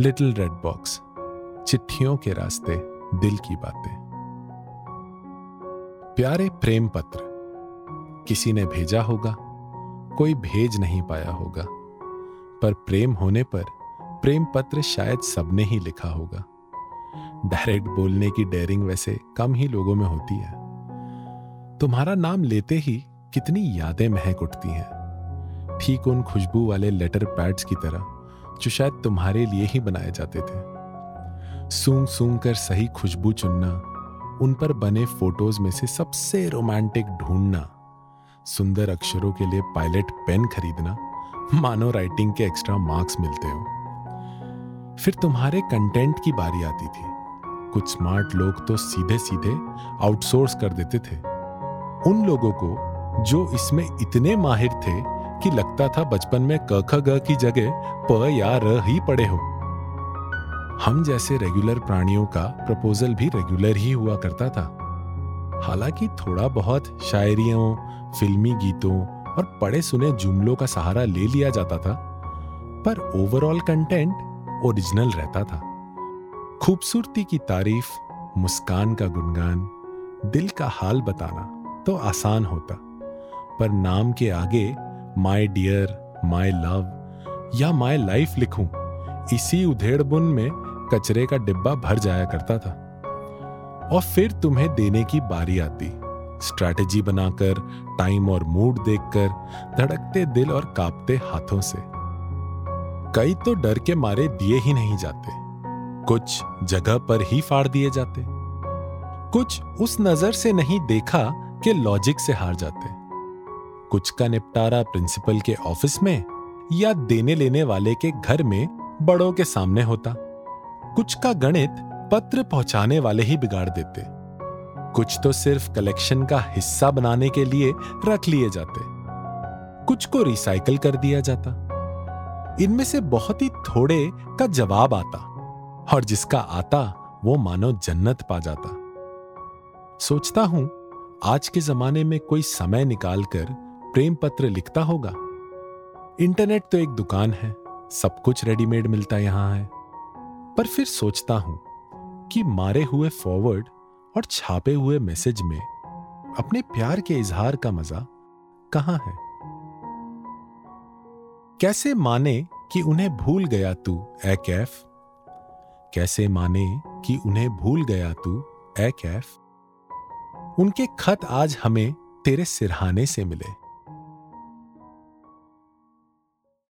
Little red box, चिट्ठियों के रास्ते दिल की बातें। प्यारे प्रेम पत्र, किसी ने भेजा होगा, कोई भेज नहीं पाया होगा, पर प्रेम होने पर प्रेम पत्र शायद सबने ही लिखा होगा। डायरेक्ट बोलने की डेयरिंग वैसे कम ही लोगों में होती है। तुम्हारा नाम लेते ही कितनी यादें महक उठती हैं। ठीक उन खुशबू वाले लेटर पैड्स की तरह। जो शायद तुम्हारे लिए ही बनाए जाते थे। सूंघ सूंघ कर सही खुशबू चुनना, उन पर बने फ़ोटोज़ में से सबसे रोमांटिक ढूंढना, सुंदर अक्षरों के लिए पायलट पेन खरीदना, मानो राइटिंग के एक्स्ट्रा मार्क्स मिलते हो। फिर तुम्हारे कंटेंट की बारी आती थी। कुछ स्मार्ट लोग तो सीधे सीधे आउटसोर्स कर देते थे। उन लोगों को जो इसमें इतने माहिर थे कि लगता था बचपन में क ख ग की जगह प या र ही पड़े हो। हम जैसे रेगुलर प्राणियों का प्रपोजल भी रेगुलर ही हुआ करता था। हालाँकि थोड़ा बहुत शायरियों, फिल्मी गीतों और पढ़े सुने जुमलों का सहारा ले लिया जाता था, पर ओवरऑल कंटेंट ओरिजिनल रहता था। खूबसूरती की तारीफ़, मुस्कान का गुणगान दिल का हाल बताना तो आसान होता, पर नाम के आगे माय डियर माय लव या माय लाइफ लिखूं, इसी उधेड़बुन में कचरे का डिब्बा भर जाया करता था। और फिर तुम्हें देने की बारी आती स्ट्रैटेजी बनाकर टाइम और मूड देखकर, धड़कते दिल और कांपते हाथों से। कई तो डर के मारे दिए ही नहीं जाते, कुछ जगह पर ही फाड़ दिए जाते, कुछ उस नज़र से नहीं देखा कि लॉजिक से हार जाते। कुछ का निपटारा प्रिंसिपल के ऑफ़िस में या देने लेने वाले के घर में बड़ों के सामने होता। कुछ का गणित पत्र पहुँचाने वाले ही बिगाड़ देते। कुछ तो सिर्फ़ कलेक्शन का हिस्सा बनाने के लिए रख लिए जाते। कुछ को रिसाइकल कर दिया जाता। इनमें से बहुत ही थोड़े का जवाब आता और जिसका आता वो मानो जन्नत पा जाता। सोचता हूँ, आज के जमाने में कोई समय निकालकर प्रेम पत्र लिखता होगा। इंटरनेट तो एक दुकान है, सब कुछ रेडीमेड मिलता यहाँ है। पर फिर सोचता हूँ कि मारे हुए फॉरवर्ड और छापे हुए मैसेज में अपने प्यार के इजहार का मज़ा कहाँ है? कैसे माने कि उन्हें भूल गया तू, ए कैफ? कैसे माने कि उन्हें भूल गया तू, ए कैफ? उनके खत आज हमें तेरे सिरहाने से मिले।